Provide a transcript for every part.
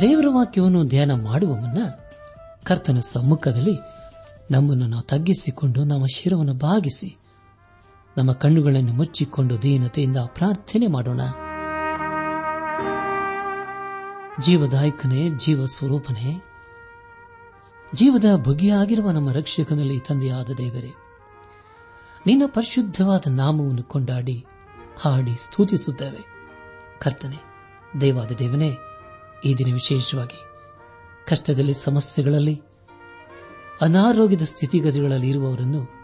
ದೇವರ ವಾಕ್ಯವನ್ನು ಧ್ಯಾನ ಮಾಡುವ ಮುನ್ನ ಕರ್ತನ ಸಮ್ಮುಖದಲ್ಲಿ ನಮ್ಮನ್ನು ನಾವು ತಗ್ಗಿಸಿಕೊಂಡು ನಮ್ಮ ಶಿರವನ್ನು ಭಾಗಿಸಿ ನಮ್ಮ ಕಣ್ಣುಗಳನ್ನು ಮುಚ್ಚಿಕೊಂಡು ದೀನತೆಯಿಂದ ಪ್ರಾರ್ಥನೆ ಮಾಡೋಣ. ಜೀವದಾಯಕನೇ ಜೀವ ಸ್ವರೂಪನೇ ಜೀವದ ಬಗೆಯಾಗಿರುವ ನಮ್ಮ ರಕ್ಷಕನಲ್ಲಿ ತಂದೆಯಾದ ದೇವರೇ, ನಿನ್ನ ಪರಿಶುದ್ಧವಾದ ನಾಮವನ್ನು ಕೊಂಡಾಡಿ, ಹಾಡಿ, ಸ್ತುತಿಸುತ್ತೇವೆ. ಕರ್ತನೆ, ದೇವಾದ ದೇವನೇ ಈ ದಿನ ವಿಶೇಷವಾಗಿ ಕಷ್ಟದಲ್ಲಿ, ಸಮಸ್ಯೆಗಳಲ್ಲಿ, ಅನಾರೋಗ್ಯದ ಸ್ಥಿತಿಗತಿಗಳಲ್ಲಿ ಇರುವವರನ್ನು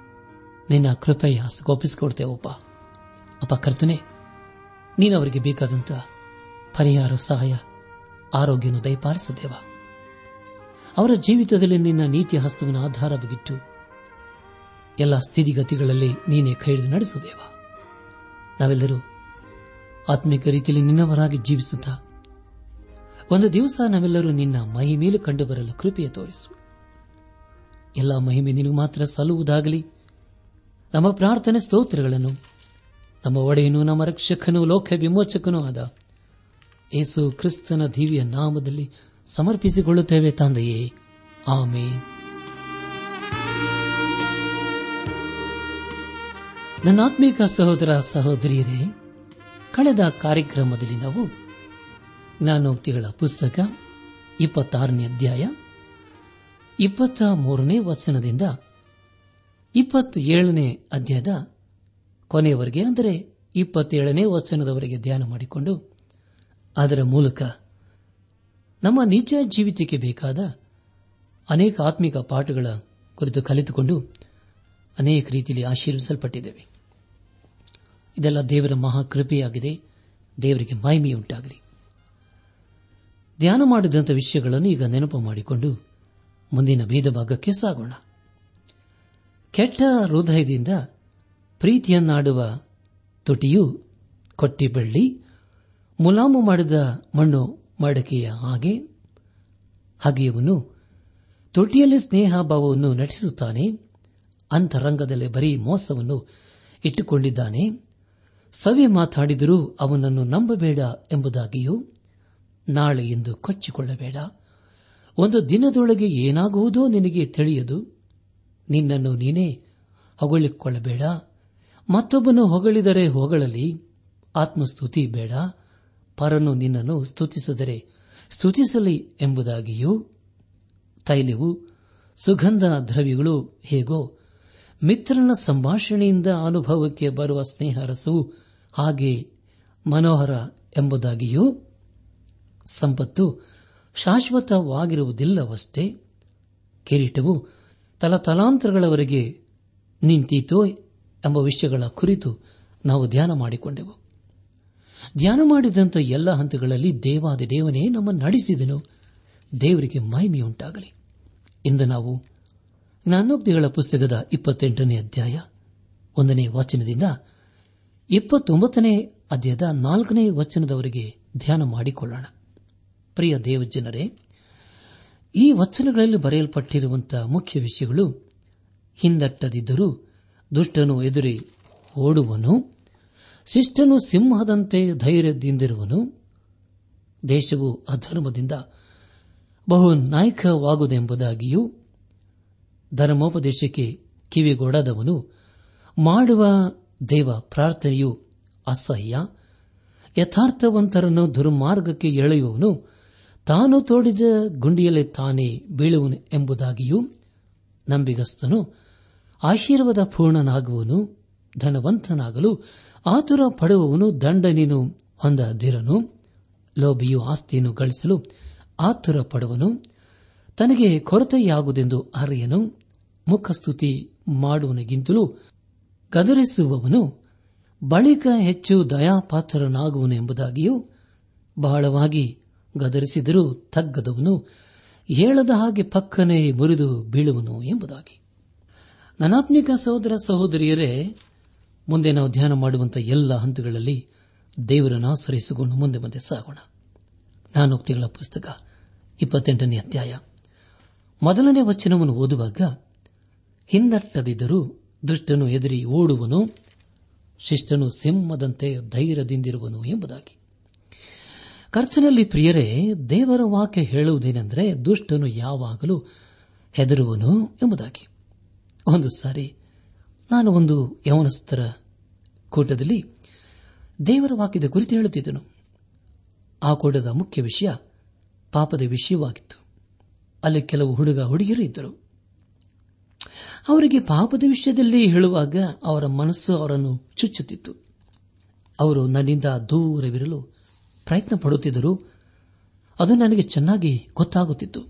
ನಿನ್ನ ಕೃಪೆಯ ಸ್ಕೋಪಿಸಿಕೊಡ್ತೇವಪ್ಪ ಅಪ್ಪ. ಕರ್ತನೆ, ನೀನು ಅವರಿಗೆ ಬೇಕಾದಂತ ಪರಿಹಾರ, ಸಹಾಯ, ಆರೋಗ್ಯವನ್ನು ದಯಪಾಲಿಸುತ್ತೇವ ಅವರ ಜೀವಿತದಲ್ಲಿ ನಿನ್ನ ನೀತಿಯ ಹಸ್ತವನ್ನು ಆಧಾರವಾಗಿಟ್ಟು ಎಲ್ಲ ಸ್ಥಿತಿಗತಿಗಳಲ್ಲಿ ನೀನೇ ಕೈದು ನಡೆಸುವುದೇವ ನಾವೆಲ್ಲರೂ ಆತ್ಮಿಕ ರೀತಿಯಲ್ಲಿ ನಿನ್ನವರಾಗಿ ಜೀವಿಸುತ್ತಾ ಒಂದು ದಿವಸ ನಾವೆಲ್ಲರೂ ನಿನ್ನ ಕಂಡು ಬರಲು ಕೃಪೆಯ ತೋರಿಸು. ಎಲ್ಲ ಮಹಿಮೆ ನಿನಗೆ ಮಾತ್ರ ಸಲ್ಲುವುದಾಗಲಿ. ನಮ್ಮ ಪ್ರಾರ್ಥನೆ ಸ್ತೋತ್ರಗಳನ್ನು, ನಮ್ಮ ಒಡೆಯನು, ನಮ್ಮ ರಕ್ಷಕನು, ಲೋಕ ವಿಮೋಚಕನೂ ಆದ ಏಸು ಕ್ರಿಸ್ತನ ದಿವ್ಯ ನಾಮದಲ್ಲಿ ಸಮರ್ಪಿಸಿಕೊಳ್ಳುತ್ತೇವೆ ತಂದೆಯೇ. ಆಮೇನ್. ನನ್ನ ಆತ್ಮೀಕ ಸಹೋದರ ಸಹೋದರಿಯರೇ, ಕಳೆದ ಕಾರ್ಯಕ್ರಮದಲ್ಲಿ ನಾವು ಜ್ಞಾನೋಕ್ತಿಗಳ ಪುಸ್ತಕ, ಇಪ್ಪತ್ತಾರನೇ ಅಧ್ಯಾಯ ಇಪ್ಪತ್ತ ಮೂರನೇ ವಚನದಿಂದ ಇಪ್ಪತ್ತೇಳನೇ ಅಧ್ಯಾಯದ ಕೊನೆಯವರೆಗೆ, ಅಂದರೆ ಇಪ್ಪತ್ತೇಳನೇ ವಚನದವರೆಗೆ ಧ್ಯಾನ ಮಾಡಿಕೊಂಡು, ಅದರ ಮೂಲಕ ನಮ್ಮ ನಿಜ ಜೀವಿತಕ್ಕೆ ಬೇಕಾದ ಅನೇಕ ಆತ್ಮಿಕ ಪಾಠಗಳ ಕುರಿತು ಕಲಿತುಕೊಂಡು ಅನೇಕ ರೀತಿಯಲ್ಲಿ ಆಶೀರ್ವಿಸಲ್ಪಟ್ಟಿದ್ದೇವೆ. ಇದೆಲ್ಲ ದೇವರ ಮಹಾಕೃಪೆಯಾಗಿದೆ. ದೇವರಿಗೆ ಮಹಿಮೆಯುಂಟಾಗಲಿ. ಧ್ಯಾನ ಮಾಡಿದಂಥ ವಿಷಯಗಳನ್ನು ಈಗ ನೆನಪು ಮಾಡಿಕೊಂಡು ಮುಂದಿನ ಭೇದ ಭಾಗಕ್ಕೆ ಸಾಗೋಣ. ಕೆಟ್ಟ ಹೃದಯದಿಂದ ಪ್ರೀತಿಯನ್ನಾಡುವ ತುಟಿಯು ಕೊಟ್ಟಿ ಬೆಳ್ಳಿ ಮುಲಾಮು ಮಾಡಿದ ಮಣ್ಣು ಮಡಕೆಯ ಹಾಗೆ, ಹಾಗೆಯವನು ತುಟಿಯಲ್ಲಿ ಸ್ನೇಹಭಾವವನ್ನು ನಟಿಸುತ್ತಾನೆ, ಅಂತರಂಗದಲ್ಲಿ ಬರೀ ಮೋಸವನ್ನು ಇಟ್ಟುಕೊಂಡಿದ್ದಾನೆ, ಸವಿ ಮಾತಾಡಿದರೂ ಅವನನ್ನು ನಂಬಬೇಡ ಎಂಬುದಾಗಿಯೂ ನಾಳೆ ಎಂದು ಕೊಚ್ಚಿಕೊಳ್ಳಬೇಡ. ಒಂದು ದಿನದೊಳಗೆ ಏನಾಗುವುದೋ ನಿನಗೆ ತಿಳಿಯದು. ನಿನ್ನನ್ನು ನೀನೇ ಹೊಗಳಿಕೊಳ್ಳಬೇಡ. ಮತ್ತೊಬ್ಬನು ಹೊಗಳಿದರೆ ಹೊಗಳಲಿ. ಆತ್ಮಸ್ತುತಿ ಬೇಡ. ಪರನು ನಿನ್ನನ್ನು ಸ್ತುತಿಸಿದರೆ ಸ್ತುತಿಸಲಿ ಎಂಬುದಾಗಿಯೂ ತೈಲವು ಸುಗಂಧ ದ್ರವ್ಯಗಳು ಹೇಗೋ ಮಿತ್ರನ ಸಂಭಾಷಣೆಯಿಂದ ಅನುಭವಕ್ಕೆ ಬರುವ ಸ್ನೇಹರಸು ಹಾಗೆ ಮನೋಹರ ಎಂಬುದಾಗಿಯೂ ಸಂಪತ್ತು ಶಾಶ್ವತವಾಗಿರುವುದಿಲ್ಲವಷ್ಟೇ? ಕಿರೀಟವು ತಲತಲಾಂತರಗಳವರೆಗೆ ನಿಂತೀತೋ ಎಂಬ ವಿಷಯಗಳ ಕುರಿತು ನಾವು ಧ್ಯಾನ ಮಾಡಿಕೊಂಡೆವು. ಧ್ಯಾನ ಮಾಡಿದಂಥ ಎಲ್ಲ ಹಂತಗಳಲ್ಲಿ ದೇವಾದ ದೇವನೇ ನಮ್ಮ ನಡೆಸಿದನು. ದೇವರಿಗೆ ಮಹಿಮೆಯುಂಟಾಗಲಿ. ಇಂದು ನಾವು ಜ್ಞಾನೋಕ್ತಿಗಳ ಪುಸ್ತಕದ ಇಪ್ಪತ್ತೆಂಟನೇ ಅಧ್ಯಾಯ ಒಂದನೇ ವಚನದಿಂದ ಇಪ್ಪತ್ತೊಂಬತ್ತನೇ ಅಧ್ಯಾಯದ ನಾಲ್ಕನೇ ವಚನದವರೆಗೆ ಧ್ಯಾನ ಮಾಡಿಕೊಳ್ಳೋಣ. ಪ್ರಿಯ ದೇವಜನರೇ ಈ ವಚನಗಳಲ್ಲಿ ಬರೆಯಲ್ಪಟ್ಟಿರುವಂತಹ ಮುಖ್ಯ ವಿಷಯಗಳು, ಹಿಂದಟ್ಟದಿದ್ದರೂ ದುಷ್ಟನು ಎದುರಿ ಓಡುವನು, ಶಿಷ್ಟನು ಸಿಂಹದಂತೆ ಧೈರ್ಯದಿಂದಿರುವನು, ದೇಶವು ಅಧರ್ಮದಿಂದ ಬಹು ನಾಯಕವಾಗುವುದೆಂಬುದಾಗಿಯೂ ಧರ್ಮೋಪದೇಶಕ್ಕೆ ಕಿವಿಗೊಡದವನು ಮಾಡುವ ದೇವ ಪ್ರಾರ್ಥನೆಯು ಅಸಹ್ಯ, ಯಥಾರ್ಥವಂತರನ್ನು ದುರ್ಮಾರ್ಗಕ್ಕೆ ಎಳೆಯುವವನು ತಾನು ತೋಡಿದ ಗುಂಡಿಯಲ್ಲಿ ತಾನೇ ಬೀಳುವನು ಎಂಬುದಾಗಿಯೂ ನಂಬಿಗಸ್ತನು ಆಶೀರ್ವಾದ ಪೂರ್ಣನಾಗುವನು, ಧನವಂತನಾಗಲು ಆತುರ ಪಡುವವನು ದಂಡನೇನು ಹೊಂದದಿರನು, ಲೋಭಿಯು ಆಸ್ತಿಯನ್ನು ಗಳಿಸಲು ಆತುರ ಪಡುವನು, ತನಗೆ ಕೊರತೆಯಾಗುವುದೆಂದು ಅರಿಯನು, ಮುಖಸ್ತುತಿ ಮಾಡುವನಿಗಿಂತಲೂ ಗದರಿಸುವವನು, ಬಳಿಕ ಹೆಚ್ಚು ದಯಾಪಾತ್ರನಾಗುವನು ಎಂಬುದಾಗಿಯೂ ಬಹಳವಾಗಿ ಗದರಿಸಿದರೂ ತಗ್ಗದವನು, ಹೇಳದ ಹಾಗೆ ಪಕ್ಕನೆ ಮುರಿದು ಬೀಳುವನು ಎಂಬುದಾಗಿ. ನನಾತ್ಮಿಕ ಸಹೋದರ ಸಹೋದರಿಯರೇ, ಮುಂದೆ ನಾವು ಧ್ಯಾನ ಮಾಡುವಂತಹ ಎಲ್ಲ ಹಂತಗಳಲ್ಲಿ ದೇವರನ್ನು ಆಶ್ರಯಿಸಿಕೊಂಡು ಮುಂದೆ ಮುಂದೆ ಸಾಗೋಣ. ನಾನೋಕ್ತಿಗಳ ಪುಸ್ತಕ, ಇಪ್ಪತ್ತೆಂಟನೇ ಅಧ್ಯಾಯ. ಮೊದಲನೇ ವಚನವನ್ನು ಓದುವಾಗ, ಹಿಂದಟ್ಟದಿದ್ದರೂ ದುಷ್ಟನು ಎದುರಿ ಓಡುವನು, ಶಿಷ್ಟನು ಸಿಂಹದಂತೆ ಧೈರ್ಯದಿಂದಿರುವನು ಎಂಬುದಾಗಿ. ಕರ್ತನಲ್ಲಿ ಪ್ರಿಯರೇ, ದೇವರ ವಾಕ್ಯ ಹೇಳುವುದೇನೆಂದರೆ ದುಷ್ಟನು ಯಾವಾಗಲೂ ಹೆದರುವನು ಎಂಬುದಾಗಿ. ಒಂದು ಸಾರಿ ನಾನು ಒಂದು ಯವನಸ್ಥರ ಕೂಟದಲ್ಲಿ ದೇವರ ವಾಕ್ಯದ ಕುರಿತು ಹೇಳುತ್ತಿದ್ದನು. ಆ ಕೂಟದ ಮುಖ್ಯ ವಿಷಯ ಪಾಪದ ವಿಷಯವಾಗಿತ್ತು. ಅಲ್ಲಿ ಕೆಲವು ಹುಡುಗ ಹುಡುಗಿಯರು ಇದ್ದರು. ಅವರಿಗೆ ಪಾಪದ ವಿಷಯದಲ್ಲಿ ಹೇಳುವಾಗ ಅವರ ಮನಸ್ಸು ಅವರನ್ನು ಚುಚ್ಚುತ್ತಿತ್ತು. ಅವರು ನನ್ನಿಂದ ದೂರವಿರಲು ಪ್ರಯತ್ನ ಪಡುತ್ತಿದ್ದರು ಅದು ನನಗೆ ಚೆನ್ನಾಗಿ ಗೊತ್ತಾಗುತ್ತಿತ್ತು.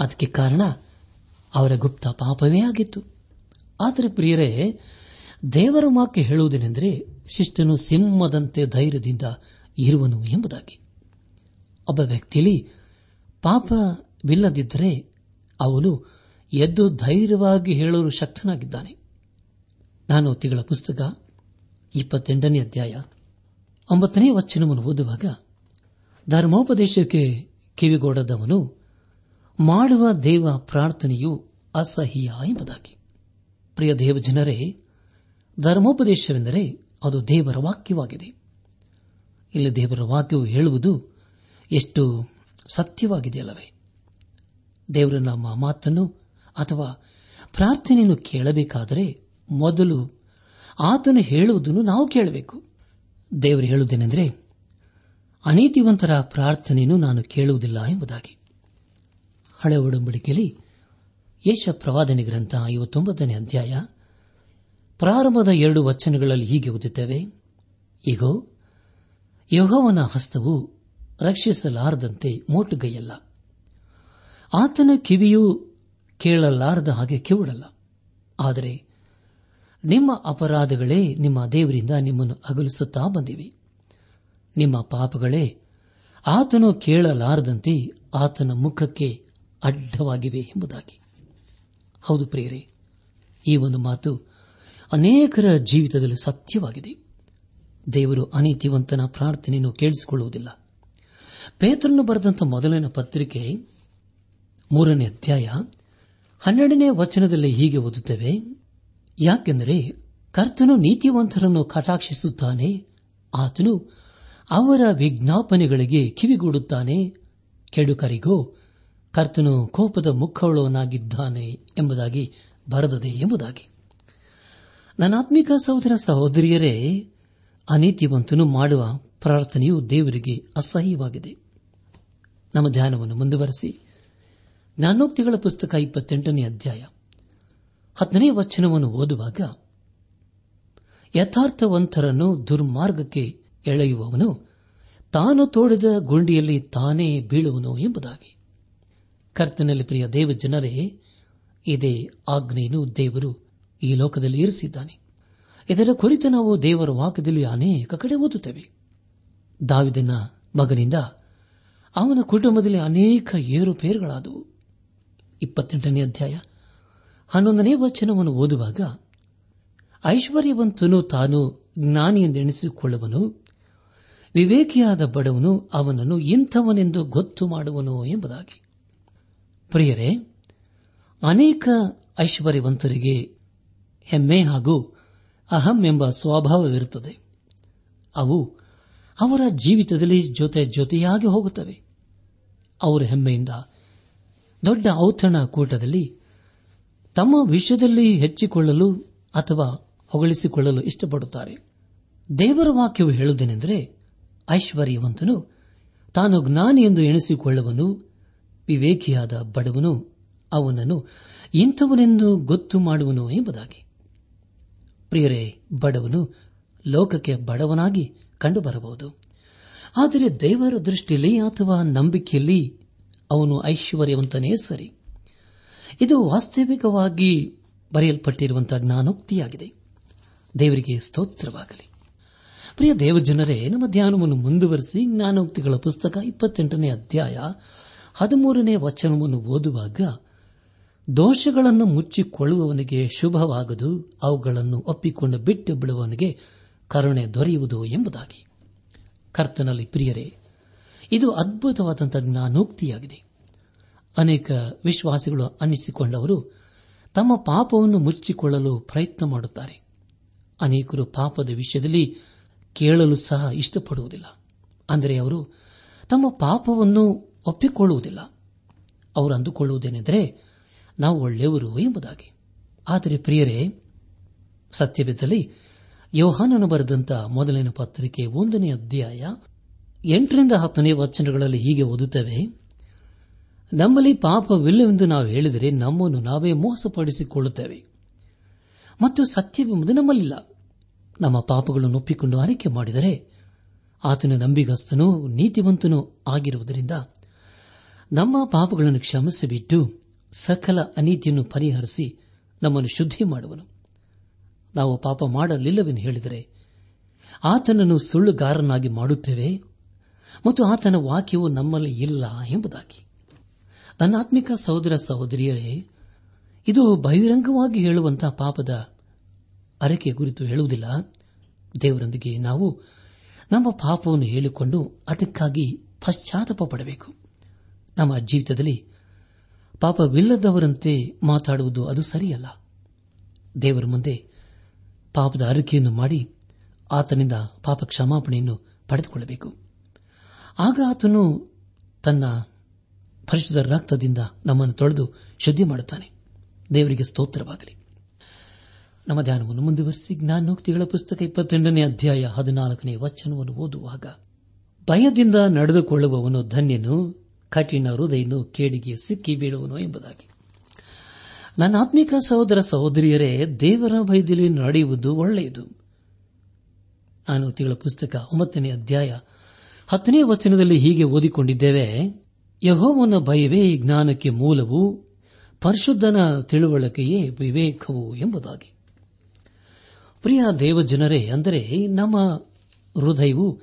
ಅದಕ್ಕೆ ಕಾರಣ ಅವರ ಗುಪ್ತ ಪಾಪವೇ ಆಗಿತ್ತು. ಆದರೆ ಪ್ರಿಯರೇ, ದೇವರ ಮಾಕೆ ಹೇಳುವುದೇನೆಂದರೆ ಶಿಷ್ಟನು ಸಿಂಹದಂತೆ ಧೈರ್ಯದಿಂದ ಇರುವನು ಎಂಬುದಾಗಿ. ಒಬ್ಬ ವ್ಯಕ್ತಿಯಲ್ಲಿ ಪಾಪವಿಲ್ಲದಿದ್ದರೆ ಅವನು ಎದ್ದು ಧೈರ್ಯವಾಗಿ ಹೇಳಲು ಶಕ್ತನಾಗಿದ್ದಾನೆ. ನಾನು ತಿಂಗಳ ಪುಸ್ತಕ, ಇಪ್ಪತ್ತೆಂಟನೇ ಅಧ್ಯಾಯ. ಒಂಬತ್ತನೇ ವಚನವನ್ನು ಓದುವಾಗ ಧರ್ಮೋಪದೇಶಕ್ಕೆ ಕಿವಿಗೊಡದವನು ಮಾಡುವ ದೇವ ಪ್ರಾರ್ಥನೆಯು ಅಸಹ್ಯ ಎಂಬುದಾಗಿ. ಪ್ರಿಯ ದೇವಜನರೇ, ಧರ್ಮೋಪದೇಶವೆಂದರೆ ಅದು ದೇವರ ವಾಕ್ಯವಾಗಿದೆ. ಇಲ್ಲಿ ದೇವರ ವಾಕ್ಯವು ಹೇಳುವುದು ಎಷ್ಟು ಸತ್ಯವಾಗಿದೆಯಲ್ಲವೇ? ದೇವರ ನಮ್ಮ ಮಾತನ್ನು ಅಥವಾ ಪ್ರಾರ್ಥನೆಯನ್ನು ಕೇಳಬೇಕಾದರೆ ಮೊದಲು ಆತನು ಹೇಳುವುದನ್ನು ನಾವು ಕೇಳಬೇಕು. ದೇವರು ಹೇಳುವುದೇನೆಂದರೆ, ಅನೀತಿವಂತರ ಪ್ರಾರ್ಥನೆಯನ್ನು ನಾನು ಕೇಳುವುದಿಲ್ಲ ಎಂಬುದಾಗಿ. ಹಳೆ ಒಡಂಬಡಿಕೆಯಲ್ಲಿ ಯೇಷ ಪ್ರವಾದನೆ ಗ್ರಂಥ ಐವತ್ತೊಂಬತ್ತನೇ ಅಧ್ಯಾಯ ಪ್ರಾರಂಭದ ಎರಡು ವಚನಗಳಲ್ಲಿ ಹೀಗೆ ಓದುತ್ತೇವೆ. ಈಗೋ ಯಹೋವನ ಹಸ್ತವು ರಕ್ಷಿಸಲಾರದಂತೆ ಮೋಟುಗೈಯಲ್ಲ. ಆತನ ಕಿವಿಯೂ ಕೇಳಲಾರದ ಹಾಗೆ ಕಿವುಡಲ್ಲ ಆದರೆ ನಿಮ್ಮ ಅಪರಾಧಗಳೇ ನಿಮ್ಮ ದೇವರಿಂದ ನಿಮ್ಮನ್ನು ಅಗಲಿಸುತ್ತಾ ಬಂದಿವೆ. ನಿಮ್ಮ ಪಾಪಗಳೇ, ಆತನು ಕೇಳಲಾರದಂತೆ ಆತನ ಮುಖಕ್ಕೆ ಅಡ್ಡವಾಗಿವೆ ಎಂಬುದಾಗಿ. ಹೌದು ಪ್ರಿಯರೇ, ಈ ಒಂದು ಮಾತು ಅನೇಕರ ಜೀವಿತದಲ್ಲಿ ಸತ್ಯವಾಗಿದೆ. ದೇವರು ಅನೀತಿವಂತನ ಪ್ರಾರ್ಥನೆಯನ್ನು ಕೇಳಿಸಿಕೊಳ್ಳುವುದಿಲ್ಲ. ಪೇತ್ರನ್ನು ಬರೆದಂತ ಮೊದಲಿನ ಪತ್ರಿಕೆ ಮೂರನೇ ಅಧ್ಯಾಯ ಹನ್ನೆರಡನೇ ವಚನದಲ್ಲಿ ಹೀಗೆ ಓದುತ್ತೇವೆ ಯಾಕೆಂದರೆ ಕರ್ತನು ನೀತಿವಂತರನ್ನು ಕಟಾಕ್ಷಿಸುತ್ತಾನೆ, ಆತನು ಅವರ ವಿಜ್ಞಾಪನೆಗಳಿಗೆ ಕಿವಿಗೂಡುತ್ತಾನೆ. ಕೆಡುಕರಿಗೋ, ಕರ್ತನು ಕೋಪದ ಮುಖವಳವನಾಗಿದ್ದಾನೆ ಎಂಬುದಾಗಿ ಬರದದೆ ಎಂಬುದಾಗಿ. ನನ್ನಾತ್ಮಿಕ ಸಹೋದರ ಸಹೋದರಿಯರೇ, ಅನೀತಿವಂತನು ಮಾಡುವ ಪ್ರಾರ್ಥನೆಯು ದೇವರಿಗೆ ಅಸಹ್ಯವಾಗಿದೆ. ನಮ್ಮ ಧ್ಯಾನವನ್ನು ಮುಂದುವರೆಸಿ, ಜ್ಞಾನೋಕ್ತಿಗಳ ಪುಸ್ತಕ ಇಪ್ಪತ್ತೆಂಟನೇ ಅಧ್ಯಾಯ. ಹತ್ತನೇ ವಚನವನ್ನು ಓದುವಾಗ ಯಥಾರ್ಥವಂತರನ್ನು ದುರ್ಮಾರ್ಗಕ್ಕೆ ಎಳೆಯುವವನು ತಾನು ತೋಡಿದ ಗುಂಡಿಯಲ್ಲಿ ತಾನೇ ಬೀಳುವನು ಎಂಬುದಾಗಿ. ಕರ್ತನಲ್ಲಿ ಪ್ರಿಯ ದೇವ ಜನರೇ, ಇದೇ ಆಜ್ಞೆಯನ್ನು ದೇವರು ಈ ಲೋಕದಲ್ಲಿ ಇರಿಸಿದ್ದಾನೆ. ಇದರ ಕುರಿತು ನಾವು ದೇವರ ವಾಕ್ಯದಲ್ಲಿ ಅನೇಕ ಕಡೆ ಓದುತ್ತೇವೆ. ದಾವಿದನ ಮಗನಿಂದ ಅವನ ಕುಟುಂಬದಲ್ಲಿ ಅನೇಕ ಏರುಪೇರುಗಳಾದವು. ಇಪ್ಪತ್ತೆಂಟನೇ ಅಧ್ಯಾಯ. ಹನ್ನೊಂದನೇ ವಚನವನ್ನು ಓದುವಾಗ, ಐಶ್ವರ್ಯವಂತನು ತಾನು ಜ್ಞಾನಿಯೆಂದೆಣಿಸಿಕೊಳ್ಳುವನು ವಿವೇಕಿಯಾದ ಬಡವನು ಅವನನ್ನು ಇಂಥವನೆಂದು ಗೊತ್ತು ಮಾಡುವನು ಎಂಬುದಾಗಿ. ಪ್ರಿಯರೇ, ಅನೇಕ ಐಶ್ವರ್ಯವಂತರಿಗೆ ಹೆಮ್ಮೆ ಹಾಗೂ ಅಹಂ ಎಂಬ ಸ್ವಭಾವವಿರುತ್ತದೆ. ಅವು ಅವರ ಜೀವಿತದಲ್ಲಿ ಜೊತೆ ಜೊತೆಯಾಗಿ ಹೋಗುತ್ತವೆ. ಅವರ ಹೆಮ್ಮೆಯಿಂದ ದೊಡ್ಡ ಔತಣ ಕೂಟದಲ್ಲಿ ತಮ್ಮ ವಿಷಯದಲ್ಲಿ ಹೆಚ್ಚಿಕೊಳ್ಳಲು ಅಥವಾ ಹೊಗಳಿಸಿಕೊಳ್ಳಲು ಇಷ್ಟಪಡುತ್ತಾರೆ. ದೇವರ ವಾಕ್ಯವು ಹೇಳುವುದೇನೆಂದರೆ, ಐಶ್ವರ್ಯವಂತನು ತಾನು ಜ್ಞಾನಿ ಎಂದು ಎಣಿಸಿಕೊಳ್ಳುವನು, ವಿವೇಕಿಯಾದ ಬಡವನು, ಅವನನ್ನು ಇಂಥವನೆಂದು ಗೊತ್ತು ಮಾಡುವನು ಎಂಬುದಾಗಿ. ಪ್ರಿಯರೇ, ಬಡವನು ಲೋಕಕ್ಕೆ ಬಡವನಾಗಿ ಕಂಡುಬರಬಹುದು. ಆದರೆ ದೇವರ ದೃಷ್ಟಿಯಲ್ಲಿ ಅಥವಾ ನಂಬಿಕೆಯಲ್ಲಿ ಅವನು ಐಶ್ವರ್ಯವಂತನೇ ಸರಿ. ಇದು ವಾಸ್ತವಿಕವಾಗಿ ಬರೆಯಲ್ಪಟ್ಟಿರುವಂತಹ ಜ್ಞಾನೋಕ್ತಿಯಾಗಿದೆ. ದೇವರಿಗೆ ಸ್ತೋತ್ರವಾಗಲಿ. ಪ್ರಿಯ ದೇವಜನರೇ, ನಮ್ಮ ಧ್ಯಾನವನ್ನು ಮುಂದುವರೆಸಿ ಜ್ಞಾನೋಕ್ತಿಗಳ ಪುಸ್ತಕ ಇಪ್ಪತ್ತೆಂಟನೇ ಅಧ್ಯಾಯ ಹದಿಮೂರನೇ ವಚನವನ್ನು ಓದುವಾಗ, ದೋಷಗಳನ್ನು ಮುಚ್ಚಿಕೊಳ್ಳುವವನಿಗೆ ಶುಭವಾಗದು, ಅವುಗಳನ್ನು ಒಪ್ಪಿಕೊಂಡು ಬಿಟ್ಟು ಬಿಡುವವನಿಗೆ ಕರುಣೆ ದೊರೆಯುವುದು ಎಂಬುದಾಗಿ. ಕರ್ತನಲ್ಲಿ ಪ್ರಿಯರೇ, ಇದು ಅದ್ಭುತವಾದಂಥ ಜ್ಞಾನೋಕ್ತಿಯಾಗಿದೆ. ಅನೇಕ ವಿಶ್ವಾಸಿಗಳು ಅನ್ನಿಸಿಕೊಂಡವರು ತಮ್ಮ ಪಾಪವನ್ನು ಮುಚ್ಚಿಕೊಳ್ಳಲು ಪ್ರಯತ್ನ ಮಾಡುತ್ತಾರೆ. ಅನೇಕರು ಪಾಪದ ವಿಷಯದಲ್ಲಿ ಕೇಳಲು ಸಹ ಇಷ್ಟಪಡುವುದಿಲ್ಲ. ಅಂದರೆ ಅವರು ತಮ್ಮ ಪಾಪವನ್ನು ಒಪ್ಪಿಕೊಳ್ಳುವುದಿಲ್ಲ. ಅವರು ಅಂದುಕೊಳ್ಳುವುದೇನೆಂದರೆ ನಾವು ಒಳ್ಳೆಯವರು ಎಂಬುದಾಗಿ. ಆದರೆ ಪ್ರಿಯರೇ, ಸತ್ಯವಿದ್ದಲ್ಲಿ ಯೋಹಾನನು ಬರೆದಂತ ಮೊದಲನೇ ಪತ್ರಿಕೆ ಒಂದನೇ ಅಧ್ಯಾಯ ಎಂಟರಿಂದ ಹತ್ತನೇ ವಚನಗಳಲ್ಲಿ ಹೀಗೆ ಓದುತ್ತವೆ ನಮ್ಮಲ್ಲಿ ಪಾಪವಿಲ್ಲವೆಂದು ನಾವು ಹೇಳಿದರೆ ನಮ್ಮನ್ನು ನಾವೇ ಮೋಸಪಡಿಸಿಕೊಳ್ಳುತ್ತೇವೆ. ಮತ್ತು ಸತ್ಯವೆಂಬುದು ನಮ್ಮಲ್ಲಿಲ್ಲ. ನಮ್ಮ ಪಾಪಗಳನ್ನು ಒಪ್ಪಿಕೊಂಡು ಆರೈಕೆ ಮಾಡಿದರೆ ಆತನು ನಂಬಿಗಸ್ತನೂ ನೀತಿವಂತನೂ ಆಗಿರುವುದರಿಂದ ನಮ್ಮ ಪಾಪಗಳನ್ನು ಕ್ಷಮಿಸಿಬಿಟ್ಟು ಸಕಲ ಅನೀತಿಯನ್ನು ಪರಿಹರಿಸಿ ನಮ್ಮನ್ನು ಶುದ್ಧಿ ಮಾಡುವನು. ನಾವು ಪಾಪ ಮಾಡಲಿಲ್ಲವೆಂದು ಹೇಳಿದರೆ ಆತನನ್ನು ಸುಳ್ಳುಗಾರನಾಗಿ ಮಾಡುತ್ತೇವೆ ಮತ್ತು ಆತನ ವಾಕ್ಯವು ನಮ್ಮಲ್ಲಿ ಇಲ್ಲ ಎಂಬುದಾಗಿ. ನನ್ನ ಆತ್ಮಿಕ ಸಹೋದರ ಸಹೋದರಿಯರೇ, ಇದು ಬಹಿರಂಗವಾಗಿ ಹೇಳುವಂತಹ ಪಾಪದ ಅರಕೆ ಕುರಿತು ಹೇಳುವುದಿಲ್ಲ. ದೇವರೊಂದಿಗೆ ನಾವು ನಮ್ಮ ಪಾಪವನ್ನು ಹೇಳಿಕೊಂಡು ಅದಕ್ಕಾಗಿ ಪಶ್ಚಾತ್ತಾಪ ಪಡಬೇಕು. ನಮ್ಮ ಜೀವಿತದಲ್ಲಿ ಪಾಪವಿಲ್ಲದವರಂತೆ ಮಾತಾಡುವುದು ಅದು ಸರಿಯಲ್ಲ. ದೇವರ ಮುಂದೆ ಪಾಪದ ಅರಿಕೆಯನ್ನು ಮಾಡಿ ಆತನಿಂದ ಪಾಪ ಕ್ಷಮಾಪಣೆಯನ್ನು ಪಡೆದುಕೊಳ್ಳಬೇಕು. ಆಗ ಆತನು ತನ್ನ ಪರಿಶುದ್ಧ ರಕ್ತದಿಂದ ನಮ್ಮನ್ನು ತೊಳೆದು ಶುದ್ಧಿ ಮಾಡುತ್ತಾನೆ. ದೇವರಿಗೆ ಸ್ತೋತ್ರವಾಗಲಿ. ನಮ್ಮ ಧ್ಯಾನವನ್ನು ಮುಂದುವರೆಸಿ ಜ್ಞಾನೋಕ್ತಿಗಳ ಪುಸ್ತಕ ಇಪ್ಪತ್ತೆಂಟನೇ ಅಧ್ಯಾಯ ಹದಿನಾಲ್ಕನೇ ವಚನವನ್ನು ಓದುವಾಗ, ಭಯದಿಂದ ನಡೆದುಕೊಳ್ಳುವವನು ಧನ್ಯನು, ಕಠಿಣ ಹೃದಯನು ಕೇಡಿಗೆ ಸಿಕ್ಕಿ ಬೀಳುವನು ಎಂಬುದಾಗಿ. ನನ್ನ ಆತ್ಮಿಕ ಸಹೋದರ ಸಹೋದರಿಯರೇ, ದೇವರ ಭಯದಲ್ಲಿ ನಡೆಯುವುದು ಒಳ್ಳೆಯದು. ನಾನು ತಿಂಗಳ ಪುಸ್ತಕ ಒಂಬತ್ತನೇ ಅಧ್ಯಾಯ ಹತ್ತನೇ ವಚನದಲ್ಲಿ ಹೀಗೆ ಓದಿಕೊಂಡಿದ್ದೇವೆ ಯಹೋವನ ಭಯವೇ ಜ್ಞಾನಕ್ಕೆ ಮೂಲವು, ಪರಿಶುದ್ಧನ ತಿಳುವಳಿಕೆಯೇ ವಿವೇಕವು ಎಂಬುದಾಗಿ. ಪ್ರಿಯ ದೇವಜನರೇ, ಅಂದರೆ ನಮ್ಮ ಹೃದಯವು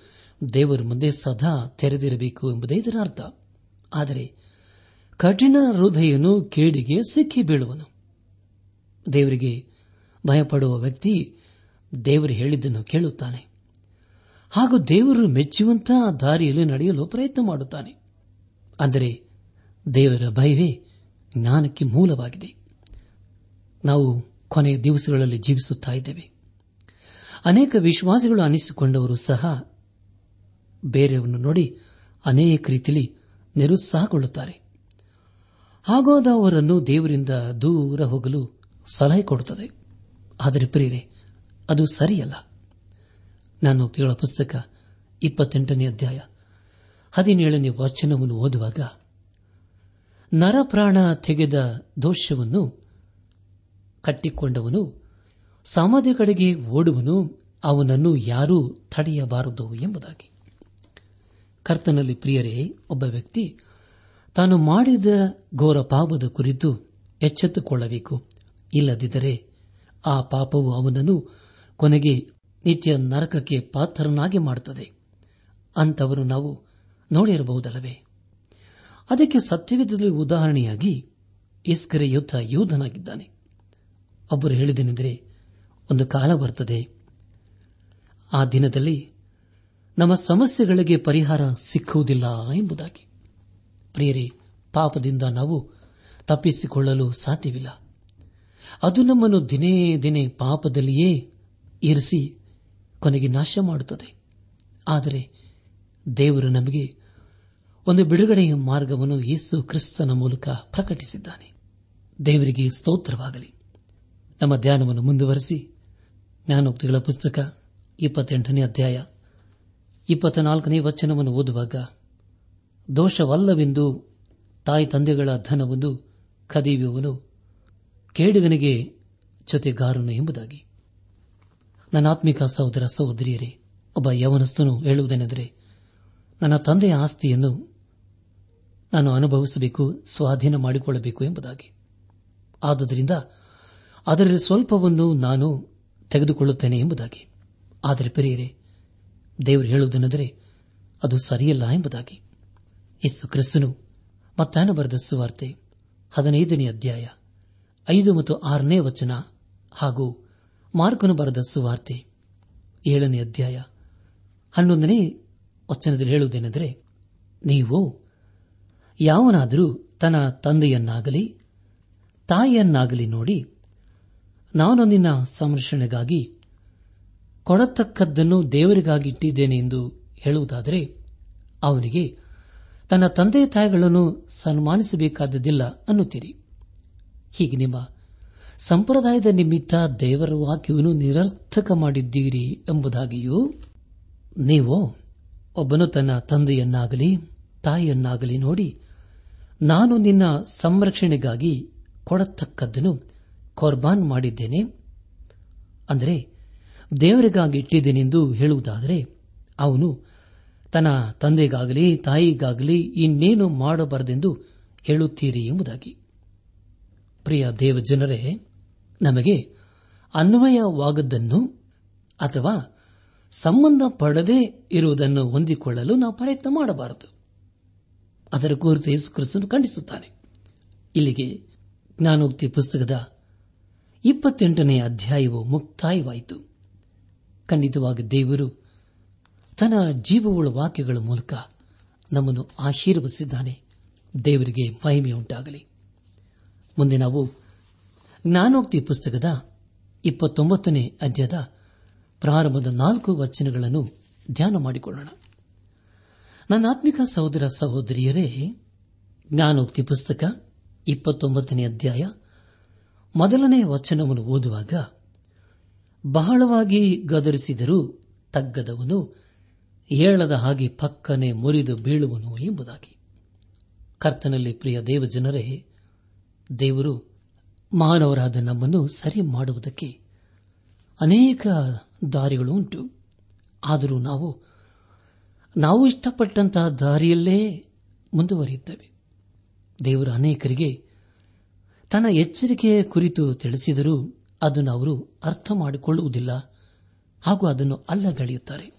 ದೇವರ ಮುಂದೆ ಸದಾ ತೆರೆದಿರಬೇಕು ಎಂಬುದೇ ಇದರ ಅರ್ಥ. ಆದರೆ ಕಠಿಣ ಹೃದಯನು ಕೇಡಿಗೆ ಸಿಕ್ಕಿ ಬೀಳುವನು. ದೇವರಿಗೆ ಭಯಪಡುವ ವ್ಯಕ್ತಿ ದೇವರು ಹೇಳಿದ್ದನ್ನು ಕೇಳುತ್ತಾನೆ. ಹಾಗೂ ದೇವರು ಮೆಚ್ಚುವಂತಹ ದಾರಿಯಲ್ಲಿ ನಡೆಯಲು ಪ್ರಯತ್ನ ಮಾಡುತ್ತಾನೆ. ಅಂದರೆ ದೇವರ ಭಯವೇ ಜ್ಞಾನಕ್ಕೆ ಮೂಲವಾಗಿದೆ. ನಾವು ಕೊನೆಯ ದಿವಸಗಳಲ್ಲಿ ಜೀವಿಸುತ್ತಾ ಇದ್ದೇವೆ. ಅನೇಕ ವಿಶ್ವಾಸಿಗಳು ಅನಿಸಿಕೊಂಡವರು ಸಹ ಬೇರೆಯವರನ್ನು ನೋಡಿ ಅನೇಕ ರೀತಿಯಲ್ಲಿ ನಿರುತ್ಸಾಹಗೊಳ್ಳುತ್ತಾರೆ. ಹಾಗಾದ ಅವರನ್ನು ದೇವರಿಂದ ದೂರ ಹೋಗಲು ಸಲಹೆ ಕೊಡುತ್ತದೆ. ಆದರೆ ಪ್ರೇರೆ ಅದು ಸರಿಯಲ್ಲ. ನಾನು ಕೇಳ ಪುಸ್ತಕ ಇಪ್ಪತ್ತೆಂಟನೇ ಅಧ್ಯಾಯ. ಹದಿನೇಳನೇ ವಚನವನ್ನು ಓದುವಾಗ ನರಪ್ರಾಣ ತೆಗೆದ ದೋಷವನ್ನು ಕಟ್ಟಿಕೊಂಡವನು, ಸಮಾಧಿ ಕಡೆಗೆ ಓಡುವನು, ಅವನನ್ನು ಯಾರೂ ತಡೆಯಬಾರದು ಎಂಬುದಾಗಿ. ಕರ್ತನಲ್ಲಿ ಪ್ರಿಯರೇ, ಒಬ್ಬ ವ್ಯಕ್ತಿ ತಾನು ಮಾಡಿದ ಘೋರ ಪಾಪದ ಕುರಿತು ಎಚ್ಚೆತ್ತುಕೊಳ್ಳಬೇಕು. ಇಲ್ಲದಿದ್ದರೆ ಆ ಪಾಪವು ಅವನನ್ನು ಕೊನೆಗೆ ನಿತ್ಯ ನರಕಕ್ಕೆ ಪಾತ್ರನಾಗಿ ಮಾಡುತ್ತದೆ. ಅಂತವರು ನಾವು ನೋಡಿರಬಹುದಲ್ಲವೇ? ಅದಕ್ಕೆ ಸತ್ಯವಿದ್ದಲ್ಲಿ ಉದಾಹರಣೆಯಾಗಿ ಇಸ್ಕರೆ ಯುದ್ಧ ಯೋಧನಾಗಿದ್ದಾನೆ. ಒಬ್ಬರು ಹೇಳಿದನೆಂದರೆ ಒಂದು ಕಾಲ ಬರುತ್ತದೆ. ಆ ದಿನದಲ್ಲಿ ನಮ್ಮ ಸಮಸ್ಯೆಗಳಿಗೆ ಪರಿಹಾರ ಸಿಕ್ಕುವುದಿಲ್ಲ ಎಂಬುದಾಗಿ. ಪ್ರಿಯರೇ, ಪಾಪದಿಂದ ನಾವು ತಪ್ಪಿಸಿಕೊಳ್ಳಲು ಸಾಧ್ಯವಿಲ್ಲ. ಅದು ನಮ್ಮನ್ನು ದಿನೇ ದಿನೇ ಪಾಪದಲ್ಲಿಯೇ ಇರಿಸಿ ಕೊನೆಗೆ ನಾಶ ಮಾಡುತ್ತದೆ. ಆದರೆ ದೇವರು ನಮಗೆ ಒಂದು ಬಿಡುಗಡೆಯ ಮಾರ್ಗವನ್ನು ಯೇಸು ಕ್ರಿಸ್ತನ ಮೂಲಕ ಪ್ರಕಟಿಸಿದ್ದಾನೆ. ದೇವರಿಗೆ ಸ್ತೋತ್ರವಾಗಲಿ. ನಮ್ಮ ಧ್ಯಾನವನ್ನು ಮುಂದುವರೆಸಿ ಜ್ಞಾನೋಕ್ತಿಗಳ ಪುಸ್ತಕ ಇಪ್ಪತ್ತೆಂಟನೇ ಅಧ್ಯಾಯ ಇಪ್ಪತ್ನಾಲ್ಕನೇ ವಚನವನ್ನು ಓದುವಾಗ, ದೋಷವಲ್ಲವೆಂದು ತಾಯಿ ತಂದೆಗಳ ಧನವೊಂದು ಕದಿಯುವವನು ಕೇಡುಗನಿಗೆ ಜೊತೆಗಾರನು ಎಂಬುದಾಗಿ. ನನ್ನ ಆತ್ಮಿಕ ಸಹೋದರ ಸಹೋದರಿಯರೇ, ಒಬ್ಬ ಯವನಸ್ಥನು ಹೇಳುವುದೇನೆಂದರೆ ನನ್ನ ತಂದೆಯ ಆಸ್ತಿಯನ್ನು ನಾನು ಅನುಭವಿಸಬೇಕು, ಸ್ವಾಧೀನ ಮಾಡಿಕೊಳ್ಳಬೇಕು ಎಂಬುದಾಗಿ. ಆದುದರಿಂದ ಅದರಲ್ಲಿ ಸ್ವಲ್ಪವನ್ನು ನಾನು ತೆಗೆದುಕೊಳ್ಳುತ್ತೇನೆ ಎಂಬುದಾಗಿ. ಆದರೆ ಪ್ರಿಯರೇ, ದೇವರು ಹೇಳುವುದೆಂದರೆ ಅದು ಸರಿಯಲ್ಲ ಎಂಬುದಾಗಿ. ಯಸ್ಸು ಕ್ರಿಸ್ತನು ಮತ್ತಾನ ಬರೆದ ಸುವಾರ್ತೆ ಹದಿನೈದನೇ ಅಧ್ಯಾಯ ಐದು ಮತ್ತು ಆರನೇ ವಚನ ಹಾಗೂ ಮಾರ್ಕನು ಬರೆದ ಸುವಾರ್ತೆ ಏಳನೇ ಅಧ್ಯಾಯ ಹನ್ನೊಂದನೇ ವಚನದಲ್ಲಿ ಹೇಳುವುದೇನೆಂದರೆ, ನೀವು ಯಾವನಾದರೂ ತನ್ನ ತಂದೆಯನ್ನಾಗಲಿ ತಾಯಿಯನ್ನಾಗಲಿ ನೋಡಿ, ನಾನು ನಿನ್ನ ಸಂರಕ್ಷಣೆಗಾಗಿ ಕೊಡತಕ್ಕದ್ದನ್ನು ದೇವರಿಗಾಗಿ ಇಟ್ಟಿದ್ದೇನೆ ಎಂದು ಹೇಳುವುದಾದರೆ, ಅವನಿಗೆ ತನ್ನ ತಂದೆ ತಾಯಿಗಳನ್ನು ಸನ್ಮಾನಿಸಬೇಕಾದದಿಲ್ಲ ಅನ್ನುತ್ತೀರಿ. ಹೀಗೆ ನಿಮ್ಮ ಸಂಪ್ರದಾಯದ ನಿಮಿತ್ತ ದೇವರ ವಾಕ್ಯವನ್ನು ನಿರರ್ಥಕ ಮಾಡಿದ್ದೀರಿ ಎಂಬುದಾಗಿಯೂ, ನೀವು ಒಬ್ಬನು ತನ್ನ ತಂದೆಯನ್ನಾಗಲಿ ತಾಯಿಯನ್ನಾಗಲಿ ನೋಡಿ, ನಾನು ನಿನ್ನ ಸಂರಕ್ಷಣೆಗಾಗಿ ಕೊಡತಕ್ಕದ್ದನ್ನು ಕೊರ್ಬಾನ್ ಮಾಡಿದ್ದೇನೆ. ಅಂದರೆ, ದೇವರಿಗಾಗಿ ಇಟ್ಟಿದ್ದೇನೆಂದು ಹೇಳುವುದಾದರೆ, ಅವನು ತನ್ನ ತಂದೆಗಾಗಲಿ ತಾಯಿಗಾಗಲಿ ಇನ್ನೇನು ಮಾಡಬಾರದೆಂದು ಹೇಳುತ್ತೀರಿ ಎಂಬುದಾಗಿ. ಪ್ರಿಯ ದೇವಜನರೇ, ನಮಗೆ ಅನ್ವಯವಾಗದ್ದನ್ನು ಅಥವಾ ಸಂಬಂಧ ಪಡದೇ ಇರುವುದನ್ನು ಹೊಂದಿಕೊಳ್ಳಲು ನಾವು ಪ್ರಯತ್ನ ಮಾಡಬಾರದು. ಅದರ ಕುರಿತು ಯೇಸು ಕ್ರಿಸ್ತನು ಖಂಡಿಸುತ್ತಾನೆ. ಇಲ್ಲಿಗೆ ಜ್ಞಾನೋಕ್ತಿ ಪುಸ್ತಕದ ಇಪ್ಪತ್ತೆಂಟನೇ ಅಧ್ಯಾಯವು ಮುಕ್ತಾಯವಾಯಿತು. ಖಂಡಿತವಾಗಿ ದೇವರು ತನ್ನ ಜೀವವುಳ ವಾಕ್ಯಗಳ ಮೂಲಕ ನಮ್ಮನ್ನು ಆಶೀರ್ವದಿಸಿದ್ದಾನೆ. ದೇವರಿಗೆ ಮಹಿಮೆಯುಂಟಾಗಲಿ. ಮುಂದೆ ನಾವು ಜ್ಞಾನೋಕ್ತಿ ಪುಸ್ತಕದ ಇಪ್ಪತ್ತೊಂಬತ್ತನೇ ಅಧ್ಯಾಯದ ಪ್ರಾರಂಭದ ನಾಲ್ಕು ವಚನಗಳನ್ನು ಧ್ಯಾನ ಮಾಡಿಕೊಳ್ಳೋಣ. ನನ್ನ ಆತ್ಮಿಕ ಸಹೋದರ ಸಹೋದರಿಯರೇ, ಜ್ಞಾನೋಕ್ತಿ ಪುಸ್ತಕ ಇಪ್ಪತ್ತೊಂಬತ್ತನೇ ಅಧ್ಯಾಯ ಮೊದಲನೇ ವಚನವನ್ನು ಓದುವಾಗ, ಬಹಳವಾಗಿ ಗದರಿಸಿದರೂ ತಗ್ಗದವನು ಏಳದ ಹಾಗೆ ಪಕ್ಕನೆ ಮುರಿದು ಬೀಳುವನು ಎಂಬುದಾಗಿ. ಕರ್ತನಲ್ಲಿ ಪ್ರಿಯ ದೇವಜನರೇ, ದೇವರು ಮಾನವರಾದ ನಮ್ಮನ್ನು ಸರಿ ಮಾಡುವುದಕ್ಕೆ ಅನೇಕ ದಾರಿಗಳು ಉಂಟು. ಆದರೂ ನಾವು ನಾವು ಇಷ್ಟಪಟ್ಟಂತಹ ದಾರಿಯಲ್ಲೇ ಮುಂದುವರಿಯುತ್ತೇವೆ. ದೇವರು ಅನೇಕರಿಗೆ ತನ್ನ ಎಚ್ಚರಿಕೆಯ ಕುರಿತು ತಿಳಿಸಿದರೂ ಅದನ್ನು ಅವರು ಅರ್ಥ ಮಾಡಿಕೊಳ್ಳುವುದಿಲ್ಲ ಹಾಗೂ ಅದನ್ನು ಅಲ್ಲಗಳೆಯುತ್ತಾರೆ.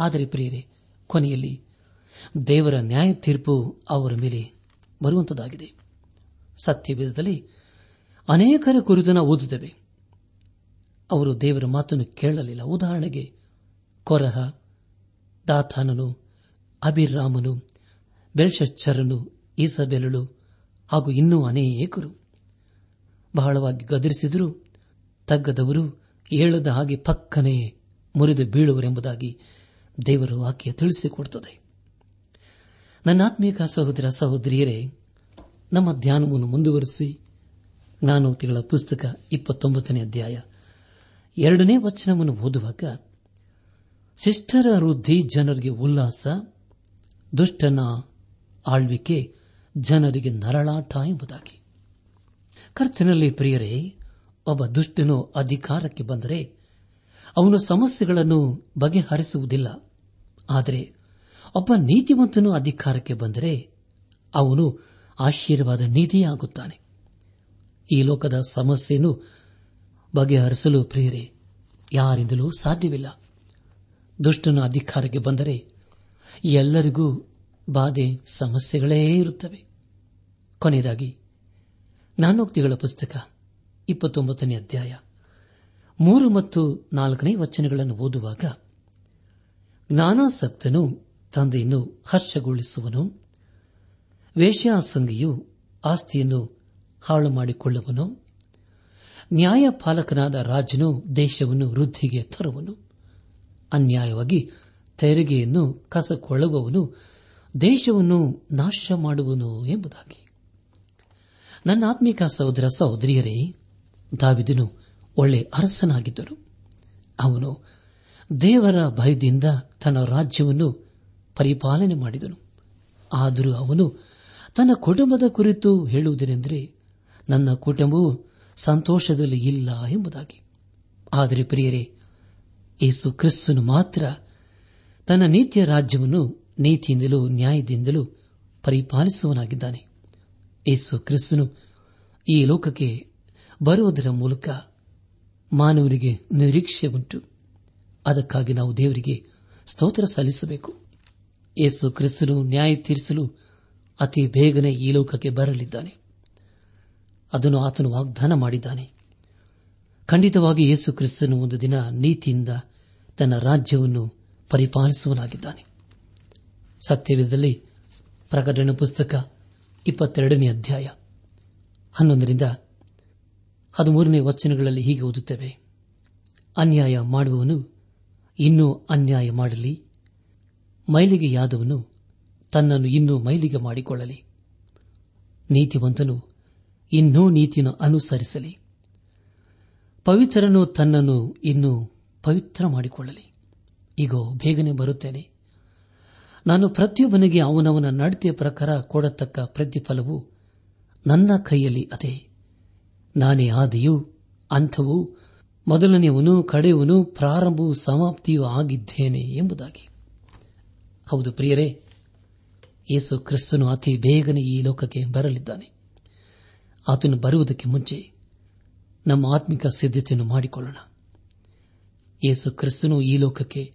ಆದರೆ ಪ್ರಿಯರೇ, ಕೊನೆಯಲ್ಲಿ ದೇವರ ನ್ಯಾಯ ತೀರ್ಪು ಅವರ ಮೇಲೆ ಬರುವಂತದಾಗಿದೆ. ಸತ್ಯವೇಧದಲ್ಲಿ ಅನೇಕರ ಕುರಿತು ನಾವು ಓದುತ್ತೇವೆ. ಅವರು ದೇವರ ಮಾತನ್ನು ಕೇಳಲಿಲ್ಲ. ಉದಾಹರಣೆಗೆ, ಕೊರಹ, ದಾಥಾನನು, ಅಭಿರಾಮನು, ಬೆಲ್ಶಚ್ಚರನು, ಈಸಬೆಲಳು ಹಾಗೂ ಇನ್ನೂ ಅನೇಕರು. ಬಹಳವಾಗಿ ಗದರಿಸಿದರು ತಗ್ಗದವರು ಏಳದ ಹಾಗೆ ಪಕ್ಕನೆ ಮುರಿದು ಬೀಳುವರೆಂಬುದಾಗಿ ದೇವರು ಆಕೆಯ ತಿಳಿಸಿಕೊಡುತ್ತದೆ. ನನ್ನ ಆತ್ಮೀಕ ಸಹೋದರ ಸಹೋದರಿಯರೇ, ನಮ್ಮ ಧ್ಯಾನವನ್ನು ಮುಂದುವರೆಸಿ ಜ್ಞಾನೋಕ್ತಿಗಳ ಪುಸ್ತಕ ಇಪ್ಪತ್ತೊಂಬತ್ತನೇ ಅಧ್ಯಾಯ. ಎರಡನೇ ವಚನವನ್ನು ಓದುವಾಗ, ಶಿಷ್ಟರ ವೃದ್ಧಿ ಜನರಿಗೆ ಉಲ್ಲಾಸ, ದುಷ್ಟನ ಆಳ್ವಿಕೆ ಜನರಿಗೆ ನರಳಾಟ ಎಂಬುದಾಗಿ. ಕರ್ತನಲ್ಲಿ ಪ್ರಿಯರೇ, ಒಬ್ಬ ದುಷ್ಟನು ಅಧಿಕಾರಕ್ಕೆ ಬಂದರೆ ಅವನು ಸಮಸ್ಯೆಗಳನ್ನು ಬಗೆಹರಿಸುವುದಿಲ್ಲ. ಆದರೆ ಒಬ್ಬ ನೀತಿವಂತನು ಅಧಿಕಾರಕ್ಕೆ ಬಂದರೆ ಅವನು ಆಶೀರ್ವಾದ ನೀತಿಯಾಗುತ್ತಾನೆ. ಈ ಲೋಕದ ಸಮಸ್ಯೆಯನ್ನು ಬಗೆಹರಿಸಲು ಪ್ರಿಯರೇ, ಯಾರಿಂದಲೂ ಸಾಧ್ಯವಿಲ್ಲ. ದುಷ್ಟನ ಅಧಿಕಾರಕ್ಕೆ ಬಂದರೆ ಎಲ್ಲರಿಗೂ ಬಾಧೆ, ಸಮಸ್ಯೆಗಳೇ ಇರುತ್ತವೆ. ಕೊನೆಯದಾಗಿ, ನಾನೋಕ್ತಿಗಳ ಪುಸ್ತಕ, ಇಪ್ಪತ್ತೊಂಬತ್ತನೇ ಅಧ್ಯಾಯ, ಮೂರು ಮತ್ತು ನಾಲ್ಕನೇ ವಚನಗಳನ್ನು ಓದುವಾಗ, ಜ್ಞಾನಾಸಕ್ತನು ತಂದೆಯನ್ನು ಹರ್ಷಗೊಳಿಸುವನು, ವೇಶ್ಯಾಸಂಗಿಯು ಆಸ್ತಿಯನ್ನು ಹಾಳು ಮಾಡಿಕೊಳ್ಳುವನು ನ್ಯಾಯಪಾಲಕನಾದ ರಾಜನು ದೇಶವನ್ನು, ವೃದ್ಧಿಗೆ ತರುವನು. ಅನ್ಯಾಯವಾಗಿ ತೆರಿಗೆಯನ್ನು ಕಸಕೊಳ್ಳುವವನು, ದೇಶವನ್ನು ನಾಶ ಮಾಡುವನು ಎಂಬುದಾಗಿ. ನನ್ನ ಆತ್ಮಿಕ ಸಹೋದರ, ಸಹೋದರಿಯರೇ, ದಾವಿದನು ಒಳ್ಳೆ ಅರಸನಾಗಿದ್ದನು ಅವನು ದೇವರ ಭಯದಿಂದ ತನ್ನ ರಾಜ್ಯವನ್ನು ಪರಿಪಾಲನೆ ಮಾಡಿದನು. ಆದರೂ ಅವನು ತನ್ನ ಕುಟುಂಬದ ಕುರಿತು ಹೇಳುವುದೇನೆಂದರೆ, ನನ್ನ ಕುಟುಂಬವು ಸಂತೋಷದಲ್ಲಿ ಇಲ್ಲ ಎಂಬುದಾಗಿ. ಆದರೆ ಪ್ರಿಯರೇ, ಯೇಸು ಕ್ರಿಸ್ತನು ಮಾತ್ರ ತನ್ನ ನೀತಿಯ ರಾಜ್ಯವನ್ನು ನೀತಿಯಿಂದಲೂ ನ್ಯಾಯದಿಂದಲೂ ಪರಿಪಾಲಿಸುವನಾಗಿದ್ದಾನೆ ಯೇಸು ಕ್ರಿಸ್ತನು ಈ ಲೋಕಕ್ಕೆ ಬರುವುದರ ಮೂಲಕ ಮಾನವರಿಗೆ ನಿರೀಕ್ಷೆ ಉಂಟು. ಅದಕ್ಕಾಗಿ ನಾವು ದೇವರಿಗೆ ಸ್ತೋತ್ರ ಸಲ್ಲಿಸಬೇಕು. ಯೇಸು ಕ್ರಿಸ್ತನು ನ್ಯಾಯ ತೀರಿಸಲು ಅತಿ ಬೇಗನೆ ಈ ಲೋಕಕ್ಕೆ ಬರಲಿದ್ದಾನೆ. ಅದನ್ನು ಆತನು ವಾಗ್ದಾನ ಮಾಡಿದ್ದಾನೆ. ಖಂಡಿತವಾಗಿ ಯೇಸು ಕ್ರಿಸ್ತನು ಒಂದು ದಿನ ನೀತಿಯಿಂದ ತನ್ನ ರಾಜ್ಯವನ್ನು ಪರಿಪಾಲಿಸುವನಾಗಿದ್ದಾನೆ. ಸತ್ಯವಿಧದಲ್ಲಿ ಪ್ರಕಟಣೆ ಪುಸ್ತಕ ಇಪ್ಪತ್ತೆರಡನೇ ಅಧ್ಯಾಯ ಹನ್ನೊಂದರಿಂದ ಹದಿಮೂರನೇ ವಚನಗಳಲ್ಲಿ ಹೀಗೆ ಓದುತ್ತೇವೆ. ಅನ್ಯಾಯ ಮಾಡುವವನು ಇನ್ನೂ ಅನ್ಯಾಯ ಮಾಡಲಿ. ಮೈಲಿಗೆಯಾದವನು ತನ್ನನ್ನು ಇನ್ನೂ ಮೈಲಿಗೆ ಮಾಡಿಕೊಳ್ಳಲಿ. ನೀತಿವಂತನು ಇನ್ನೂ ನೀತಿಯನ್ನು ಅನುಸರಿಸಲಿ. ಪವಿತ್ರನು ತನ್ನನ್ನು ಇನ್ನೂ ಪವಿತ್ರ ಮಾಡಿಕೊಳ್ಳಲಿ. ಈಗ ಬೇಗನೆ ಬರುತ್ತೇನೆ. ನಾನು ಪ್ರತಿಯೊಬ್ಬನಿಗೆ ಅವನವನ ನಡತೆ ಪ್ರಕಾರ ಕೊಡತಕ್ಕ ಪ್ರತಿಫಲವು ನನ್ನ ಕೈಯಲ್ಲಿ ಅದೇ. ನಾನೇ ಆದಿಯೂ ಅಂಥವೂ ಮೊದಲನೆಯವನು ಕಡೆಯವನು ಪ್ರಾರಂಭವೂ ಸಮಾಪ್ತಿಯೂ ಆಗಿದ್ದೇನೆ ಎಂಬುದಾಗಿ. ಹೌದು ಪ್ರಿಯರೇ, ಯೇಸು ಕ್ರಿಸ್ತನು ಅತಿ ಬೇಗನೆ ಈ ಲೋಕಕ್ಕೆ ಬರಲಿದ್ದಾನೆ. ಆತನು ಬರುವುದಕ್ಕೆ ಮುಂಚೆ ನಮ್ಮ ಆತ್ಮಿಕ ಸಿದ್ಧತೆಯನ್ನು ಮಾಡಿಕೊಳ್ಳೋಣ. ಯೇಸು ಕ್ರಿಸ್ತನು ಈ ಲೋಕಕ್ಕೆ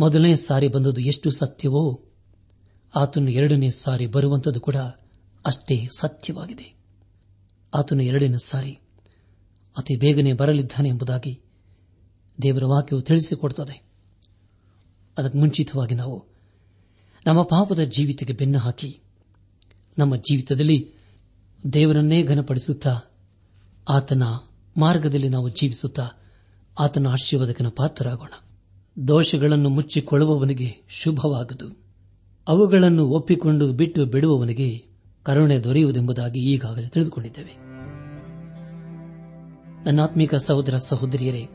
ಮೊದಲನೇ ಸಾರಿ ಬಂದದ್ದು ಎಷ್ಟು ಸತ್ಯವೋ, ಆತನು ಎರಡನೇ ಸಾರಿ ಬರುವಂತದ್ದು ಕೂಡ ಅಷ್ಟೇ ಸತ್ಯವಾಗಿದೆ. ಆತನು ಎರಡನೇ ಸಾರಿ ಅತಿ ಬೇಗನೆ ಬರಲಿದ್ದಾನೆ ಎಂಬುದಾಗಿ ದೇವರ ವಾಕ್ಯವು ತಿಳಿಸಿಕೊಡುತ್ತದೆ. ಅದಕ್ಕೆ ಮುಂಚಿತವಾಗಿ ನಾವು ನಮ್ಮ ಪಾಪದ ಜೀವಿತಕ್ಕೆ ಬೆನ್ನು ಹಾಕಿ, ನಮ್ಮ ಜೀವಿತದಲ್ಲಿ ದೇವರನ್ನೇ ಘನಪಡಿಸುತ್ತಾ ಆತನ ಮಾರ್ಗದಲ್ಲಿ ನಾವು ಜೀವಿಸುತ್ತಾ ಆತನ ಆಶೀರ್ವಾದಕನ ಪಾತ್ರರಾಗೋಣ. ದೋಷಗಳನ್ನು ಮುಚ್ಚಿಕೊಳ್ಳುವವನಿಗೆ ಶುಭವಾಗದು. ಅವುಗಳನ್ನು ಒಪ್ಪಿಕೊಂಡು ಬಿಟ್ಟು ಬಿಡುವವನಿಗೆ ಕರುಣೆ ದೊರೆಯುವುದೆಂಬುದಾಗಿ ಈಗಾಗಲೇ ತಿಳಿದುಕೊಂಡಿದ್ದೇವೆ. ನನ್ನಾತ್ಮಿಕ ಸಹೋದರ ಸಹೋದರಿಯರೇ,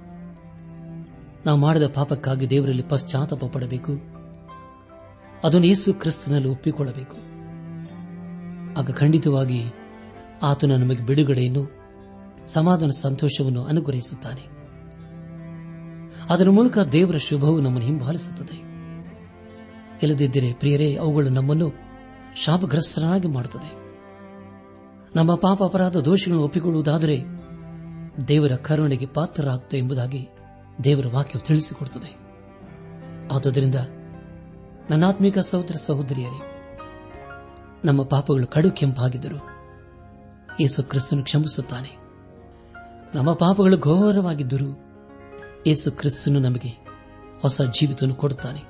ನಾವು ಮಾಡಿದ ಪಾಪಕ್ಕಾಗಿ ದೇವರಲ್ಲಿ ಪಶ್ಚಾತ್ತಾಪ ಪಡಬೇಕು. ಅದನ್ನು ಯೇಸು ಕ್ರಿಸ್ತನಲ್ಲಿ ಒಪ್ಪಿಕೊಳ್ಳಬೇಕು. ಆಗ ಖಂಡಿತವಾಗಿ ಆತನ ನಮಗೆ ಬಿಡುಗಡೆಯನ್ನು, ಸಮಾಧಾನ ಸಂತೋಷವನ್ನು ಅನುಗ್ರಹಿಸುತ್ತಾನೆ. ಅದರ ಮೂಲಕ ದೇವರ ಶುಭವು ನಮ್ಮನ್ನು ಹಿಂಬಾಲಿಸುತ್ತದೆ. ಇಲ್ಲದಿದ್ದರೆ ಪ್ರಿಯರೇ, ಅವುಗಳು ನಮ್ಮನ್ನು ಶಾಪಗ್ರಸ್ತನಾಗಿ ಮಾಡುತ್ತದೆ. ನಮ್ಮ ಪಾಪ ಅಪರಾಧ ದೋಷಗಳನ್ನು ಒಪ್ಪಿಕೊಳ್ಳುವುದಾದರೆ ದೇವರ ಕರುಣೆಗೆ ಪಾತ್ರರಾಗುತ್ತೆ ಎಂಬುದಾಗಿ ದೇವರ ವಾಕ್ಯವು ತಿಳಿಸಿಕೊಡುತ್ತದೆ. ಆದುದರಿಂದ ನನ್ನಾತ್ಮಿಕ ಸಹೋದರ ಸಹೋದರಿಯರೇ, ನಮ್ಮ ಪಾಪಗಳು ಕಡು ಕೆಂಪಾಗಿದ್ದರು ಯೇಸು ಕ್ರಿಸ್ತನು ಕ್ಷಮಿಸುತ್ತಾನೆ. ನಮ್ಮ ಪಾಪಗಳು ಘೋರವಾಗಿದ್ದರೂ ಯೇಸು ಕ್ರಿಸ್ತನು ನಮಗೆ ಹೊಸ ಜೀವಿತವನ್ನು ಕೊಡುತ್ತಾನೆ.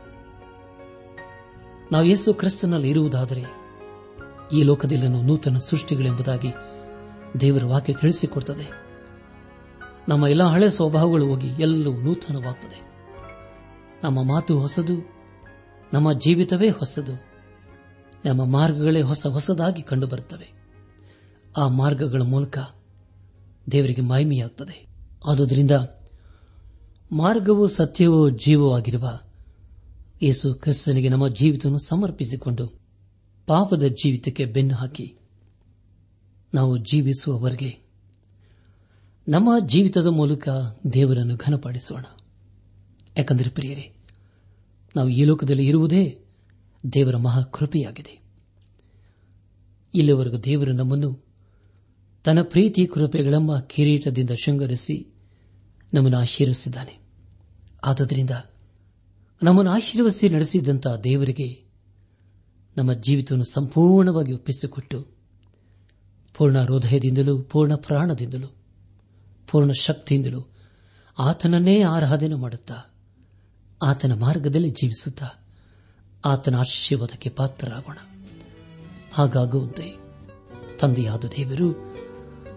ನಾವು ಯೇಸು ಕ್ರಿಸ್ತನಲ್ಲಿ ಇರುವುದಾದರೆ ಈ ಲೋಕದಲ್ಲಿ ನೂತನ ಸೃಷ್ಟಿಗಳೆಂಬುದಾಗಿ ದೇವರ ವಾಕ್ಯ ತಿಳಿಸಿಕೊಡುತ್ತದೆ. ನಮ್ಮ ಎಲ್ಲ ಹಳೆ ಸ್ವಭಾವಗಳು ಹೋಗಿ ಎಲ್ಲವೂ ನೂತನವಾಗುತ್ತದೆ ನಮ್ಮ ಮಾತು ಹೊಸದು, ನಮ್ಮ ಜೀವಿತವೇ ಹೊಸದು, ನಮ್ಮ ಮಾರ್ಗಗಳೇ ಹೊಸ ಹೊಸದಾಗಿ ಕಂಡುಬರುತ್ತವೆ. ಆ ಮಾರ್ಗಗಳ ಮೂಲಕ ದೇವರಿಗೆ ಮಹಿಮೆಯಾಗುತ್ತದೆ ಆದುದರಿಂದ ಮಾರ್ಗವು ಸತ್ಯವೂ ಜೀವವಾಗಿರುವ ಯೇಸು ಕ್ರಿಸ್ತನಿಗೆ ನಮ್ಮ ಜೀವಿತವನ್ನು ಸಮರ್ಪಿಸಿಕೊಂಡು ಪಾಪದ ಜೀವಿತಕ್ಕೆ ಬೆನ್ನು ಹಾಕಿ ನಾವು ಜೀವಿಸುವವರೆಗೆ ನಮ್ಮ ಜೀವಿತದ ಮೂಲಕ ದೇವರನ್ನು ಘನಪಡಿಸೋಣ. ಯಾಕಂದರೆ ಪ್ರಿಯರೇ, ನಾವು ಈ ಲೋಕದಲ್ಲಿ ಇರುವುದೇ ದೇವರ ಮಹಾಕೃಪೆಯಾಗಿದೆ. ಇಲ್ಲಿವರೆಗೂ ದೇವರು ನಮ್ಮನ್ನು ತನ್ನ ಪ್ರೀತಿ ಕೃಪೆಗಳೆಂಬ ಕಿರೀಟದಿಂದ ಶೃಂಗರಿಸಿ ನಮ್ಮನ್ನು ಆಶೀರ್ವಿಸಿದ್ದಾನೆ ಆದುದರಿಂದ ನಮ್ಮನ್ನು ಆಶೀರ್ವಸಿ ನಡೆಸಿದಂತಹ ದೇವರಿಗೆ ನಮ್ಮ ಜೀವಿತವನ್ನು ಸಂಪೂರ್ಣವಾಗಿ ಒಪ್ಪಿಸಿಕೊಟ್ಟು ಪೂರ್ಣ ಹೃದಯದಿಂದಲೂ, ಪೂರ್ಣ ಪ್ರಾಣದಿಂದಲೂ, ಪೂರ್ಣ ಶಕ್ತಿಯಿಂದಲೂ ಆತನನ್ನೇ ಆರಾಧನೆ ಮಾಡುತ್ತಾ, ಆತನ ಮಾರ್ಗದಲ್ಲಿ ಜೀವಿಸುತ್ತಾ ಆತನ ಆಶೀರ್ವಾದಕ್ಕೆ ಪಾತ್ರರಾಗೋಣ. ಹಾಗಾಗುವಂತೆ ತಂದೆಯಾದ ದೇವರು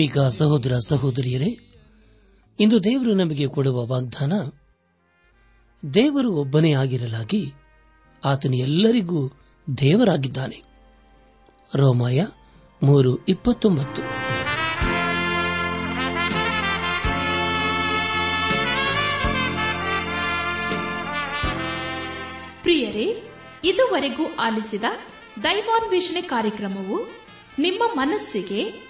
ಆತ್ಮೀಕ ಸಹೋದರ ಸಹೋದರಿಯರೇ, ಇಂದು ದೇವರು ನಮಗೆ ಕೊಡುವ ವಾಗ್ದಾನ, ದೇವರು ಒಬ್ಬನೇ ಆಗಿರಲಾಗಿ ಆತನು ಎಲ್ಲರಿಗೂ ದೇವರಾಗಿದ್ದಾನೆ. ರೋಮಾಯ ಮೂರು ಇಪ್ಪತ್ತೊಂಬತ್ತು. ಪ್ರಿಯರೇ, ಇದುವರೆಗೂ ಆಲಿಸಿದ ದೈವಾನ್ವೇಷಣೆ ಕಾರ್ಯಕ್ರಮವು ನಿಮ್ಮ ಮನಸ್ಸಿಗೆ